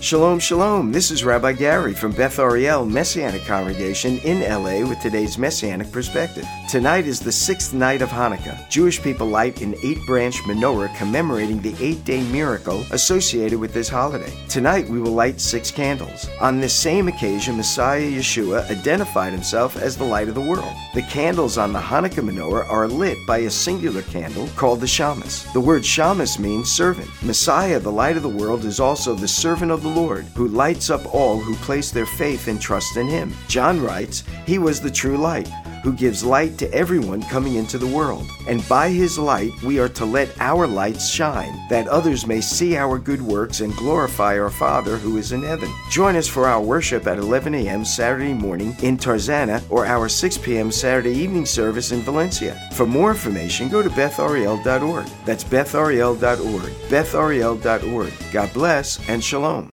Shalom, shalom. This is Rabbi Gary from Beth Ariel Messianic Congregation in LA with today's Messianic Perspective. Tonight is the sixth night of Hanukkah. Jewish people light an eight branch menorah commemorating the eight day miracle associated with this holiday. Tonight we will light six candles. On this same occasion, Messiah Yeshua identified himself as the light of the world. The candles on the Hanukkah menorah are lit by a singular candle called the Shamas. The word Shamas means servant. Messiah, the light of the world, is also the servant of the Lord, who lights up all who place their faith and trust in him. John writes, He was the true light who gives light to everyone coming into the world. And by his light we are to let our lights shine, that others may see our good works and glorify our Father who is in heaven. Join us for our worship at 11 a.m. Saturday morning in Tarzana or our 6 p.m. Saturday evening service in Valencia. For more information, go to bethariel.org. That's bethariel.org. bethariel.org. God bless and shalom.